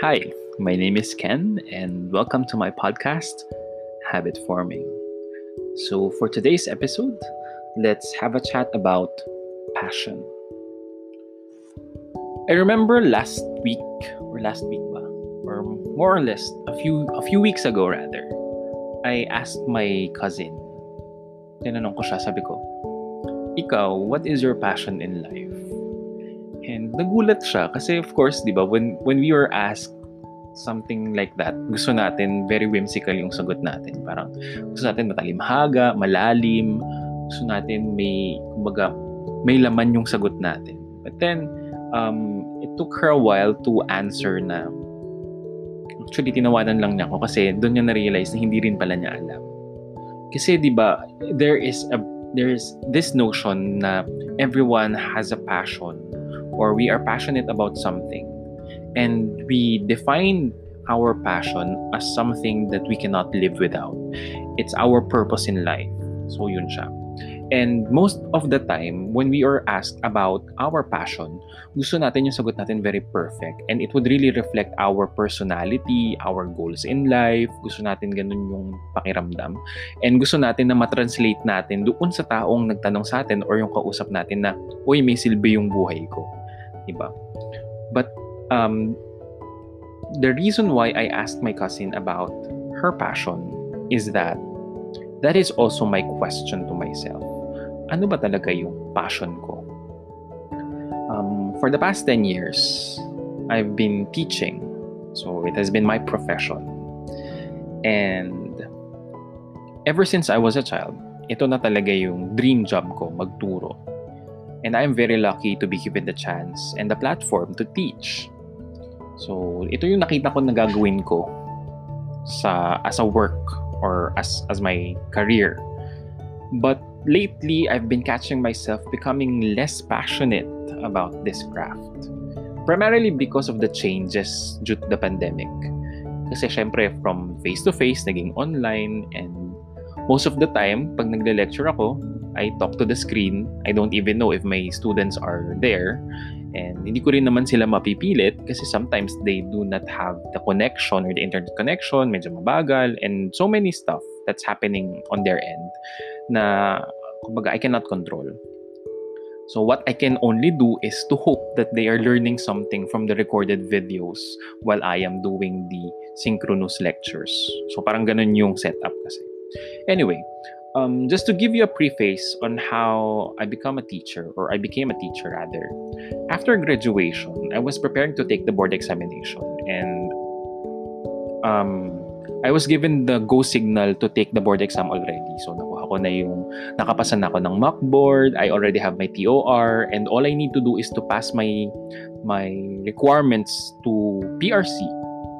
Hi, my name is Ken, and welcome to my podcast, Habit Forming. So, for today's episode, let's have a chat about passion. I remember last week, or last week ba? Or more or less, a few, a few weeks ago rather, I asked my cousin, ko siya, sabi ko, ikaw, what is your passion in life? Nagulat siya kasi of course, 'di ba, when when we were asked something like that, gusto natin very whimsical yung sagot natin. Parang gusto natin matalimhaga, malalim, gusto natin may kumbaga may laman yung sagot natin. But then um it took her a while to answer na actually tinawanan lang niya ako kasi doon niya na-realize na hindi rin pala niya alam. Kasi 'di ba, there is a there's this notion na everyone has a passion or we are passionate about something and we define our passion as something that we cannot live without. It's our purpose in life. So yun siya. And most of the time, when we are asked about our passion, gusto natin yung sagot natin very perfect. And it would really reflect our personality, our goals in life. Gusto natin ganun yung pakiramdam. And gusto natin na matranslate natin doon sa taong nagtanong sa atin or yung kausap natin na, uy, may silbi yung buhay ko. Diba? But um, the reason why I asked my cousin about her passion is that that is also my question to myself ano ba talaga yung passion ko? Um, for the past 10 years, I've been teaching. So it has been my profession. And ever since I was a child, ito na talaga yung dream job ko, magturo. And I'm very lucky to be given the chance and the platform to teach. So, ito yung nakita ko na gagawin ko sa as a work or as as my career. But lately, I've been catching myself becoming less passionate about this craft. Primarily because of the changes due to the pandemic. Kasi syempre, from face-to-face, naging online, and most of the time, pag nagle-lecture ako, I talk to the screen. I don't even know if my students are there. And hindi ko rin naman sila mapipilit kasi sometimes they do not have the connection or the internet connection, medyo mabagal, and so many stuff that's happening on their end na kumbaga I cannot control. So what I can only do is to hope that they are learning something from the recorded videos while I am doing the synchronous lectures. So parang ganun yung setup kasi. Anyway, um, just to give you a preface on how I become a teacher or I became a teacher rather. After graduation, I was preparing to take the board examination and um, I was given the go signal to take the board exam already. So nakuha ko na yung nakapasa na ako ng mock board. I already have my TOR and all I need to do is to pass my my requirements to PRC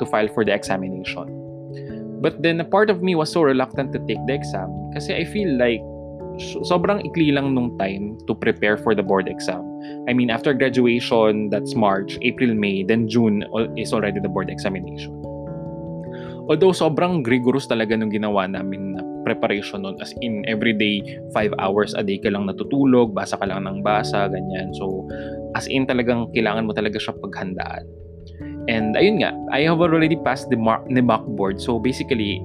to file for the examination. But then a part of me was so reluctant to take the exam kasi I feel like sobrang ikli lang nung time to prepare for the board exam. I mean, after graduation, that's March, April, May, then June is already the board examination. Although sobrang rigorous talaga nung ginawa namin na preparation nun as in everyday 5 hours a day ka lang natutulog, basa ka lang ng basa, ganyan. So as in talagang kailangan mo talaga siya paghandaan. And ayun nga, I have already passed the mark, the mock board. So basically,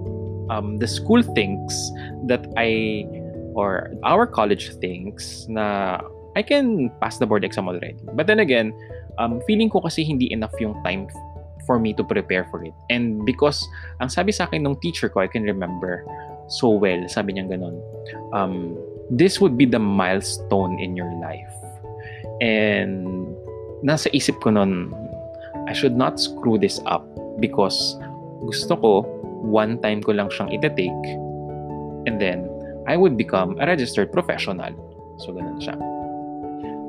um, the school thinks that I or our college thinks na I can pass the board exam already. But then again, um, feeling ko kasi hindi enough yung time for me to prepare for it. And because, ang sabi sa akin ng teacher ko, I can remember so well, sabi niya ganun, um, this would be the milestone in your life. And nasa isip ko nun, I should not screw this up because gusto ko, one time ko lang siyang ite-take and then I would become a registered professional. So, ganun siya.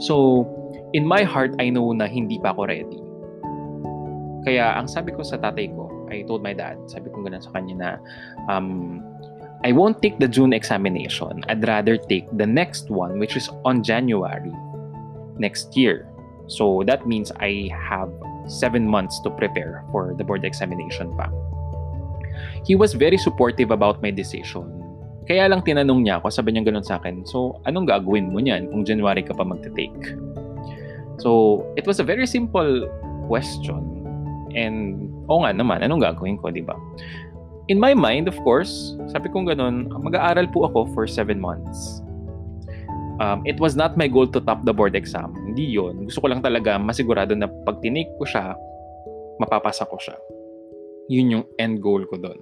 So, in my heart, I know na hindi pa ako ready. Kaya ang sabi ko sa tatay ko, I told my dad, sabi ko ganun sa kanya na, um, I won't take the June examination. I'd rather take the next one, which is on January next year. So that means I have seven months to prepare for the board examination pa. He was very supportive about my decision. Kaya lang tinanong niya ako, sabi niya ganun sa akin, so anong gagawin mo niyan kung January ka pa magte-take? So, it was a very simple question And, oo nga naman, anong gagawin ko, di ba? In my mind, of course, sabi kong ganun, mag-aaral po ako for seven months. Um, it was not my goal to top the board exam. Hindi yon. Gusto ko lang talaga masigurado na pag tinake ko siya, mapapasa ko siya. Yun yung end goal ko doon.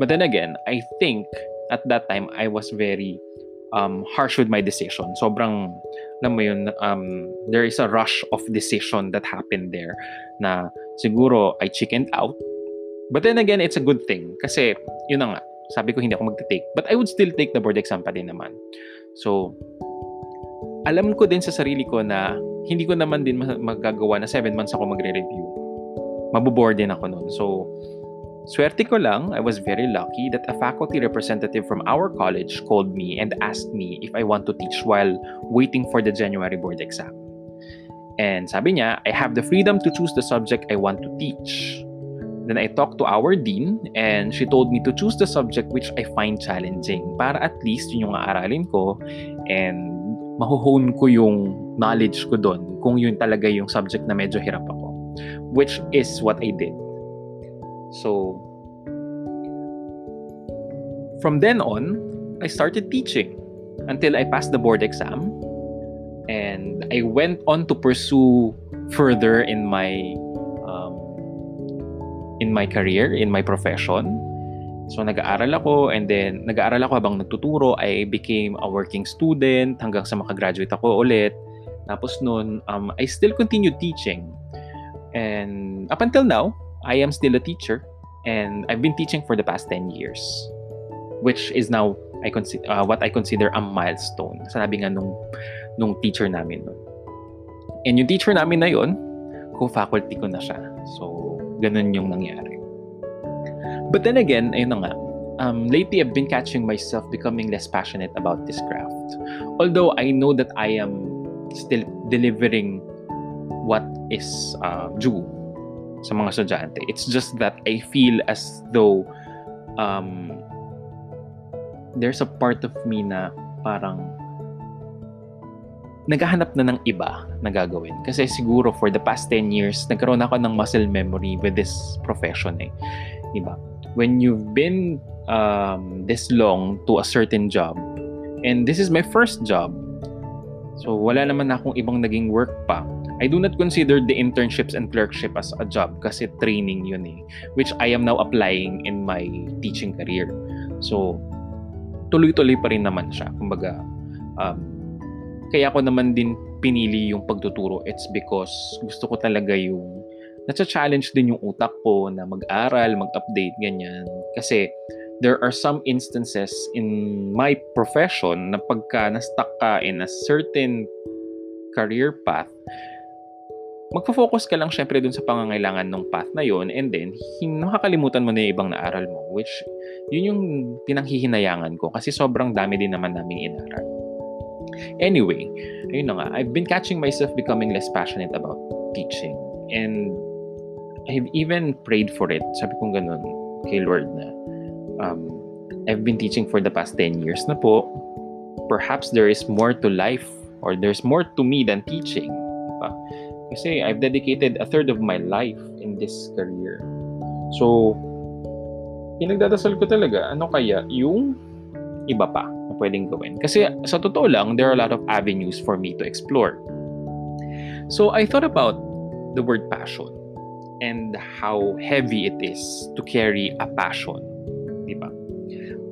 But then again, I think at that time, I was very um, harsh with my decision. Sobrang, alam mo yun, um, there is a rush of decision that happened there na siguro I chickened out But then again, it's a good thing. Kasi, yun na nga, sabi ko hindi ako magte-take. But I would still take the board exam pa din naman. So, alam ko din sa sarili ko na hindi ko naman din magagawa na 7 months ako magre-review. Maboboard din ako noon. So, swerte ko lang, I was very lucky that a faculty representative from our college called me and asked me if I want to teach while waiting for the January board exam. And sabi niya, I have the freedom to choose the subject I want to teach. Then I talked to our dean and she told me to choose the subject which I find challenging para at least yun yung aaralin ko and mahuhone ko yung knowledge ko doon kung yun talaga yung subject na medyo hirap ako. Which is what I did. So, from then on, I started teaching until I passed the board exam and I went on to pursue further in my in my career, in my profession. So nag-aaral ako and then nag-aaral ako habang nagtuturo, I became a working student hanggang sa makagraduate ako ulit. Tapos noon, um, I still continued teaching. And up until now, I am still a teacher and I've been teaching for the past 10 years. Which is now I consider uh, what I consider a milestone. Sabi nga nung nung teacher namin noon. And yung teacher namin na yon, co-faculty ko na siya. So ganun yung nangyari. But then again, ayun na nga, um, lately I've been catching myself becoming less passionate about this craft. Although I know that I am still delivering what is uh, due sa mga estudyante. It's just that I feel as though um, there's a part of me na parang naghahanap na ng iba na gagawin. Kasi siguro for the past 10 years, nagkaroon ako ng muscle memory with this profession eh. Diba? When you've been um, this long to a certain job, and this is my first job, so wala naman akong ibang naging work pa. I do not consider the internships and clerkship as a job kasi training yun eh, which I am now applying in my teaching career. So, tuloy-tuloy pa rin naman siya. Kumbaga, um, kaya ako naman din pinili yung pagtuturo. It's because gusto ko talaga yung nasa-challenge din yung utak ko na mag-aral, mag-update, ganyan. Kasi there are some instances in my profession na pagka na-stuck ka in a certain career path, magfo-focus ka lang syempre dun sa pangangailangan ng path na yon and then nakakalimutan mo na yung ibang naaral mo which yun yung pinanghihinayangan ko kasi sobrang dami din naman naming inaral. Anyway, ayun na nga, I've been catching myself becoming less passionate about teaching. And I've even prayed for it. Sabi kong ganun kay Lord na um, I've been teaching for the past 10 years na po. Perhaps there is more to life or there's more to me than teaching. Diba? Kasi I've dedicated a third of my life in this career. So, pinagdadasal ko talaga, ano kaya yung iba pa? pwedeng gawin. Kasi sa totoo lang, there are a lot of avenues for me to explore. So I thought about the word passion and how heavy it is to carry a passion. Di ba?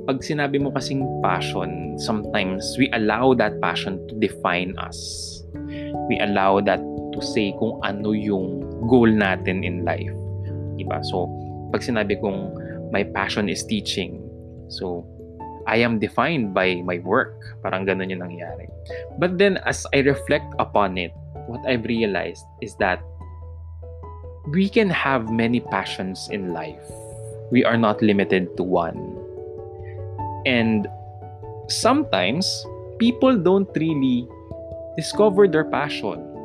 Pag sinabi mo kasing passion, sometimes we allow that passion to define us. We allow that to say kung ano yung goal natin in life. Di ba? So, pag sinabi kong my passion is teaching, so I am defined by my work. Parang ganun yung nangyari. But then, as I reflect upon it, what I've realized is that we can have many passions in life. We are not limited to one. And sometimes, people don't really discover their passion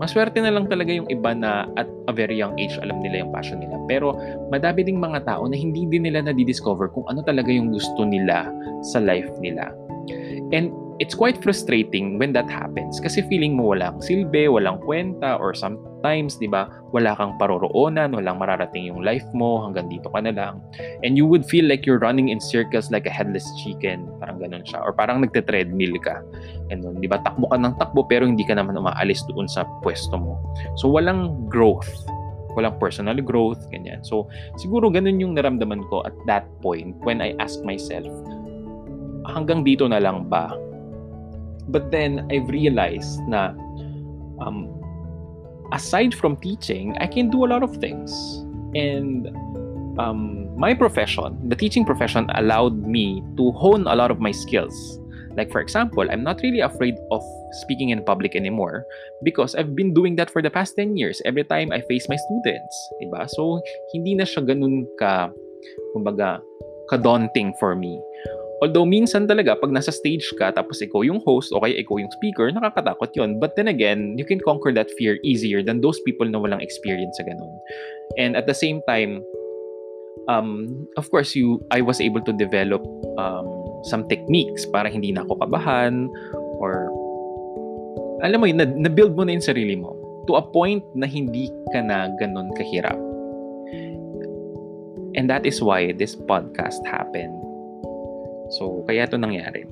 Maswerte na lang talaga yung iba na at a very young age alam nila yung passion nila. Pero madami ding mga tao na hindi din nila na-discover kung ano talaga yung gusto nila sa life nila. And it's quite frustrating when that happens kasi feeling mo walang silbi, walang kwenta, or sometimes, di ba, wala kang paroroonan, walang mararating yung life mo, hanggang dito ka na lang. And you would feel like you're running in circles like a headless chicken. Parang ganun siya. Or parang nagte-treadmill ka. Ganun, di ba? Takbo ka ng takbo pero hindi ka naman umaalis doon sa pwesto mo. So, walang growth walang personal growth, ganyan. So, siguro ganun yung naramdaman ko at that point when I asked myself, hanggang dito na lang ba? But then I've realized na um, aside from teaching, I can do a lot of things. And um, my profession, the teaching profession, allowed me to hone a lot of my skills. Like, for example, I'm not really afraid of speaking in public anymore because I've been doing that for the past 10 years every time I face my students. Diba? So, hindi na siya ganun ka, kumbaga, ka-daunting for me. Although minsan talaga, pag nasa stage ka, tapos ikaw yung host o kaya ikaw yung speaker, nakakatakot yon But then again, you can conquer that fear easier than those people na walang experience sa ganun. And at the same time, um, of course, you, I was able to develop um, some techniques para hindi na ako kabahan or alam mo yun, na, na-build mo na yung sarili mo to a point na hindi ka na ganun kahirap. And that is why this podcast happened So, kaya ito nangyari.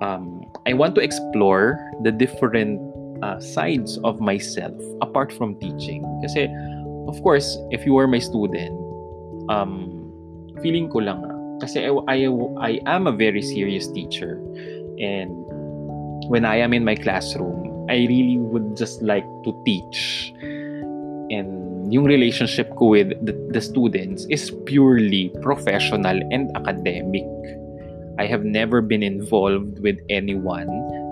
Um, I want to explore the different uh, sides of myself apart from teaching. Kasi, of course, if you are my student, um, feeling ko lang, kasi I, I, I am a very serious teacher. And when I am in my classroom, I really would just like to teach. And yung relationship ko with the, the students is purely professional and academic. I have never been involved with anyone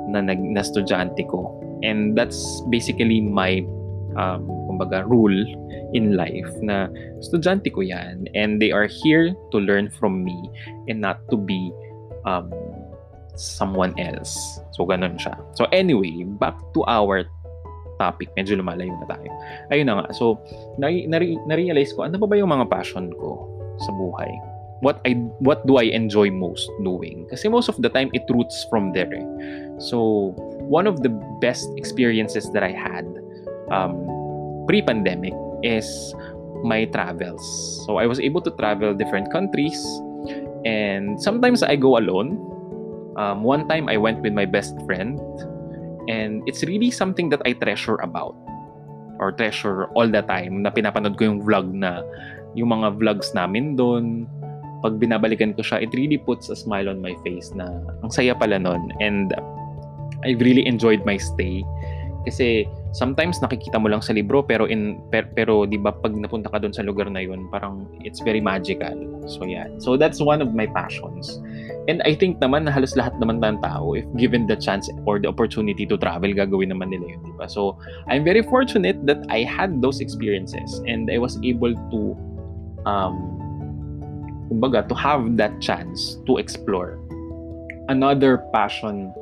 na, nag, na estudyante ko. And that's basically my um, kumbaga, rule in life na estudyante ko yan and they are here to learn from me and not to be um, someone else. So, ganun siya. So, anyway, back to our topic. Medyo lumalayo na tayo. Ayun na nga. So, na- na- na-realize ko, ano ba ba yung mga passion ko sa buhay? What I what do I enjoy most doing? Kasi most of the time it roots from there eh. so one of the best experiences that I had um, pre-pandemic is my travels. So I was able to travel different countries and sometimes I go alone. Um, one time I went with my best friend and it's really something that I treasure about or treasure all the time na pinapanood ko yung vlog na yung mga vlogs namin doon pag binabalikan ko siya, it really puts a smile on my face na ang saya pala nun. And I've really enjoyed my stay. Kasi sometimes nakikita mo lang sa libro pero in per, pero 'di ba pag napunta ka doon sa lugar na 'yon, parang it's very magical. So yeah. So that's one of my passions. And I think naman na halos lahat naman ng tao if given the chance or the opportunity to travel gagawin naman nila 'yun, 'di ba? So I'm very fortunate that I had those experiences and I was able to um kumbaga, to have that chance to explore. Another passion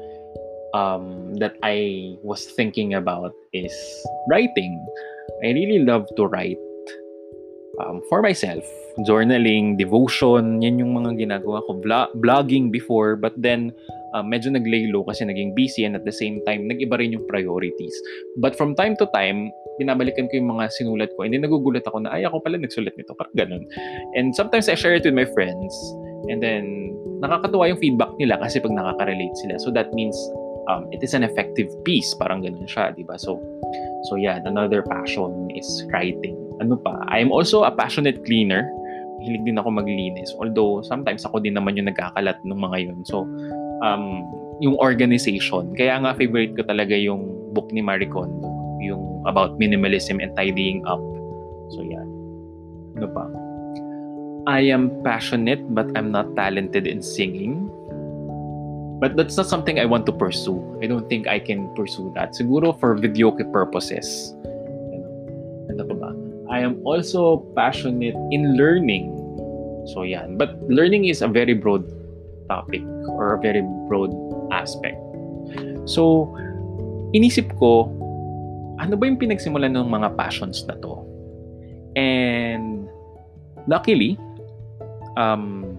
um, that I was thinking about is writing. I really love to write um, for myself. Journaling, devotion, yan yung mga ginagawa ko. Vlog, blogging before, but then uh, medyo naglay low kasi naging busy and at the same time, nag-iba rin yung priorities. But from time to time, binabalikan ko yung mga sinulat ko and then nagugulat ako na, ay, ako pala nagsulat nito. Parang ganun. And sometimes I share it with my friends and then nakakatuwa yung feedback nila kasi pag nakaka-relate sila. So that means um, it is an effective piece. Parang ganun siya, di ba? So, so yeah, another passion is writing. Ano pa? I am also a passionate cleaner. Hilig din ako maglinis. Although, sometimes ako din naman yung nagkakalat ng mga yun. So, um, yung organization. Kaya nga favorite ko talaga yung book ni Marie Kondo, yung about minimalism and tidying up. So yeah. Ano pa? I am passionate but I'm not talented in singing. But that's not something I want to pursue. I don't think I can pursue that. Siguro for video purposes. Ano pa ba? I am also passionate in learning. So yan. But learning is a very broad topic or a very broad aspect. So, inisip ko, ano ba yung pinagsimulan ng mga passions na to? And, luckily, um,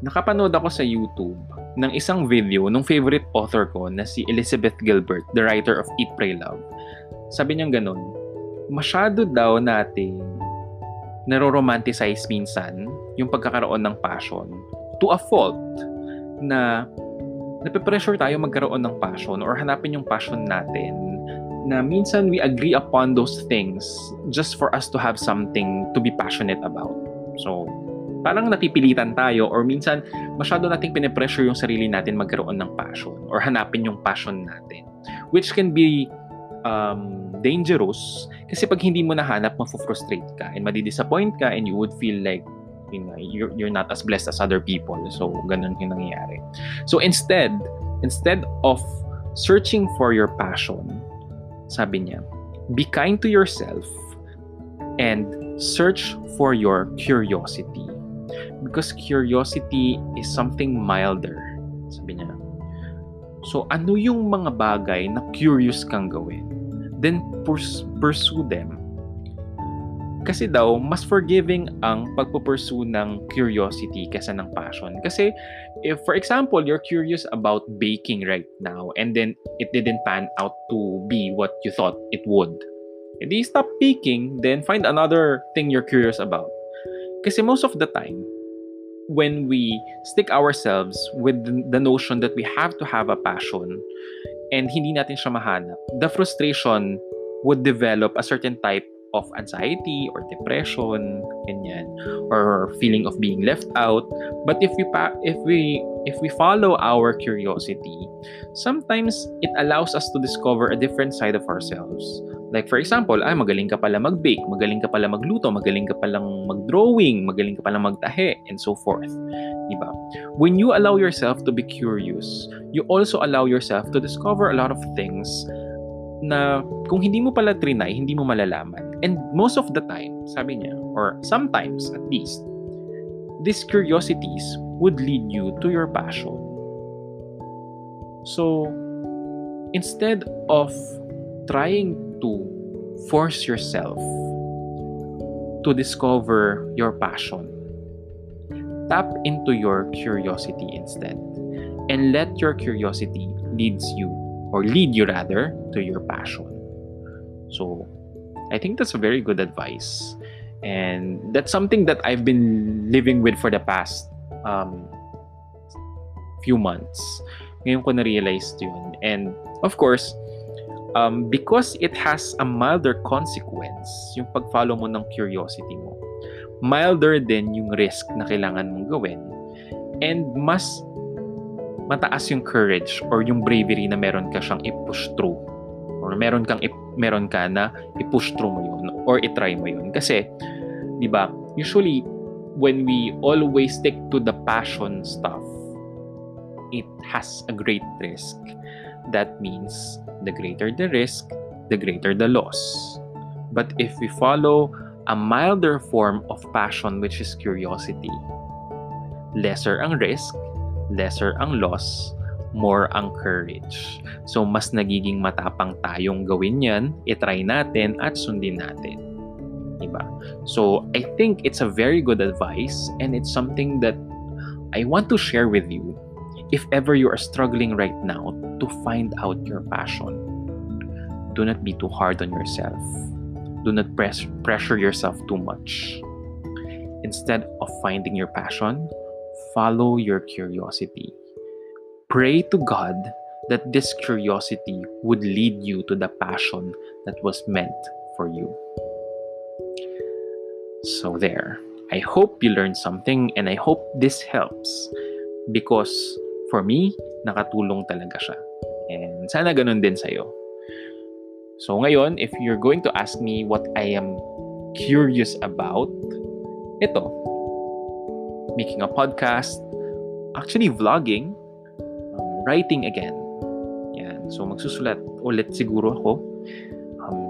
nakapanood ako sa YouTube ng isang video ng favorite author ko na si Elizabeth Gilbert, the writer of Eat, Pray, Love. Sabi niya ganun, masyado daw nating naro-romanticize minsan yung pagkakaroon ng passion to a fault na nape-pressure tayo magkaroon ng passion or hanapin yung passion natin na minsan we agree upon those things just for us to have something to be passionate about. So, parang napipilitan tayo or minsan masyado nating pinipressure yung sarili natin magkaroon ng passion or hanapin yung passion natin. Which can be um, dangerous kasi pag hindi mo nahanap, mafo-frustrate ka and madi-disappoint ka and you would feel like you know, you're, you're not as blessed as other people. So, ganun yung nangyayari. So, instead, instead of searching for your passion, sabi niya, be kind to yourself and search for your curiosity. Because curiosity is something milder, sabi niya. So, ano yung mga bagay na curious kang gawin? Then, purs- pursue them kasi daw, mas forgiving ang pagpupursue ng curiosity kesa ng passion. Kasi, if for example, you're curious about baking right now and then it didn't pan out to be what you thought it would, hindi stop baking, then find another thing you're curious about. Kasi most of the time, when we stick ourselves with the notion that we have to have a passion and hindi natin siya mahanap, the frustration would develop a certain type of anxiety or depression, ganyan, or feeling of being left out. But if we pa- if we if we follow our curiosity, sometimes it allows us to discover a different side of ourselves. Like for example, ay magaling ka pala mag-bake, magaling ka pala magluto, magaling ka palang mag-drawing, magaling ka palang magtahe, and so forth. Diba? When you allow yourself to be curious, you also allow yourself to discover a lot of things na kung hindi mo pala trinay, hindi mo malalaman. And most of the time, sabi niya, or sometimes at least, these curiosities would lead you to your passion. So, instead of trying to force yourself to discover your passion, tap into your curiosity instead and let your curiosity leads you or lead you rather to your passion. So, I think that's a very good advice. And that's something that I've been living with for the past um, few months. Ngayon ko na-realize yun. And of course, um, because it has a milder consequence, yung pag-follow mo ng curiosity mo, milder din yung risk na kailangan mong gawin. And mas mataas yung courage or yung bravery na meron ka siyang i-push through or meron kang meron ka na i-push through mo yun or i-try mo yun. Kasi 'di ba usually when we always stick to the passion stuff it has a great risk. That means the greater the risk the greater the loss. But if we follow a milder form of passion which is curiosity lesser ang risk lesser ang loss more ang courage. So, mas nagiging matapang tayong gawin yan, itry natin at sundin natin. Diba? So, I think it's a very good advice and it's something that I want to share with you if ever you are struggling right now to find out your passion. Do not be too hard on yourself. Do not press, pressure yourself too much. Instead of finding your passion, follow your curiosity Pray to God that this curiosity would lead you to the passion that was meant for you. So, there. I hope you learned something and I hope this helps because for me, nakatulong talaga siya. And sana ganun din sa'yo. So ngayon, if you're going to ask me what I am curious about, ito, making a podcast, actually vlogging, writing again. Yan. So, magsusulat ulit siguro ako. Um,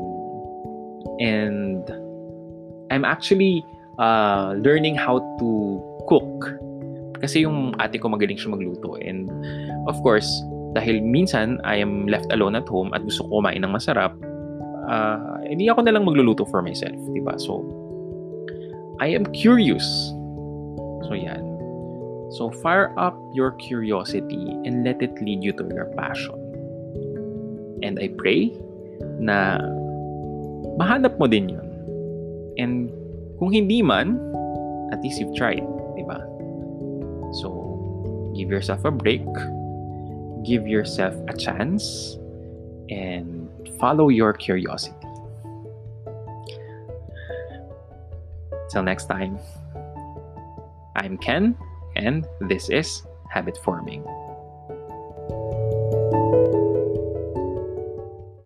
and I'm actually uh, learning how to cook. Kasi yung ate ko magaling siya magluto. And of course, dahil minsan I am left alone at home at gusto ko kumain ng masarap, uh, hindi ako na lang magluluto for myself. Diba? So, I am curious. So, yan. So fire up your curiosity and let it lead you to your passion. And I pray na mahanap mo din yun. And kung hindi man, at least you've tried, di ba? So, give yourself a break, give yourself a chance, and follow your curiosity. Till next time, I'm Ken, and this is Habit Forming.